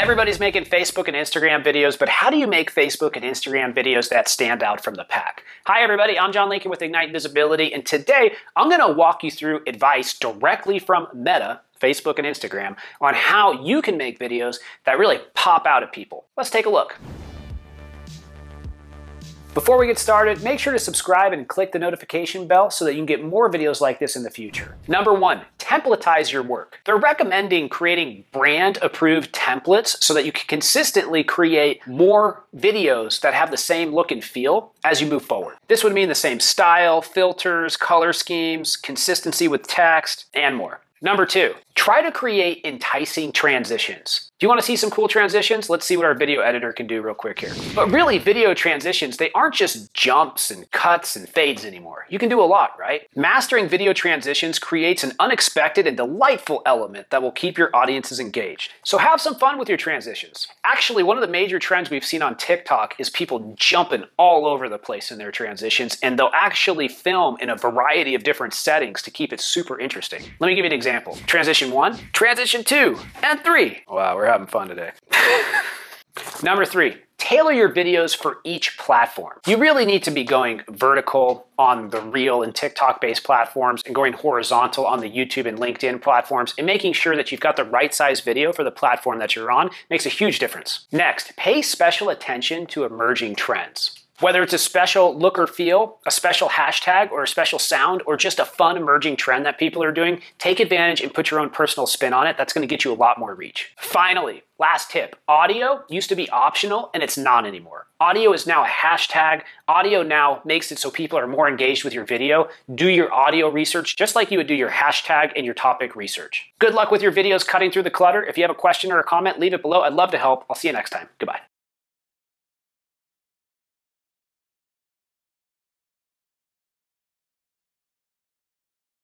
Everybody's making Facebook and Instagram videos, but how do you make Facebook and Instagram videos that stand out from the pack? Hi, everybody. I'm John Lincoln with Ignite Visibility, and today I'm going to walk you through advice directly from Meta, Facebook and Instagram, on how you can make videos that really pop out at people. Let's take a look. Before we get started, make sure to subscribe and click the notification bell so that you can get more videos like this in the future. Number one, templatize your work. They're recommending creating brand approved templates so that you can consistently create more videos that have the same look and feel as you move forward. This would mean the same style, filters, color schemes, consistency with text, and more. Number two, try to create enticing transitions. Do you want to see some cool transitions? Let's see what our video editor can do real quick here. But really, video transitions, they aren't just jumps and cuts and fades anymore. You can do a lot, right? Mastering video transitions creates an unexpected and delightful element that will keep your audiences engaged. So have some fun with your transitions. Actually, one of the major trends we've seen on TikTok is people jumping all over the place in their transitions, and they'll actually film in a variety of different settings to keep it super interesting. Let me give you an example. Transition one, transition two, and three. Wow, we're having fun today. Number three, tailor your videos for each platform. You really need to be going vertical on the Reel and TikTok based platforms and going horizontal on the YouTube and LinkedIn platforms and making sure that you've got the right size video for the platform that you're on makes a huge difference. Next, pay special attention to emerging trends. Whether it's a special look or feel, a special hashtag, or a special sound, or just a fun emerging trend that people are doing, take advantage and put your own personal spin on it. That's gonna get you a lot more reach. Finally, last tip audio used to be optional and it's not anymore. Audio is now a hashtag. Audio now makes it so people are more engaged with your video. Do your audio research just like you would do your hashtag and your topic research. Good luck with your videos cutting through the clutter. If you have a question or a comment, leave it below. I'd love to help. I'll see you next time. Goodbye.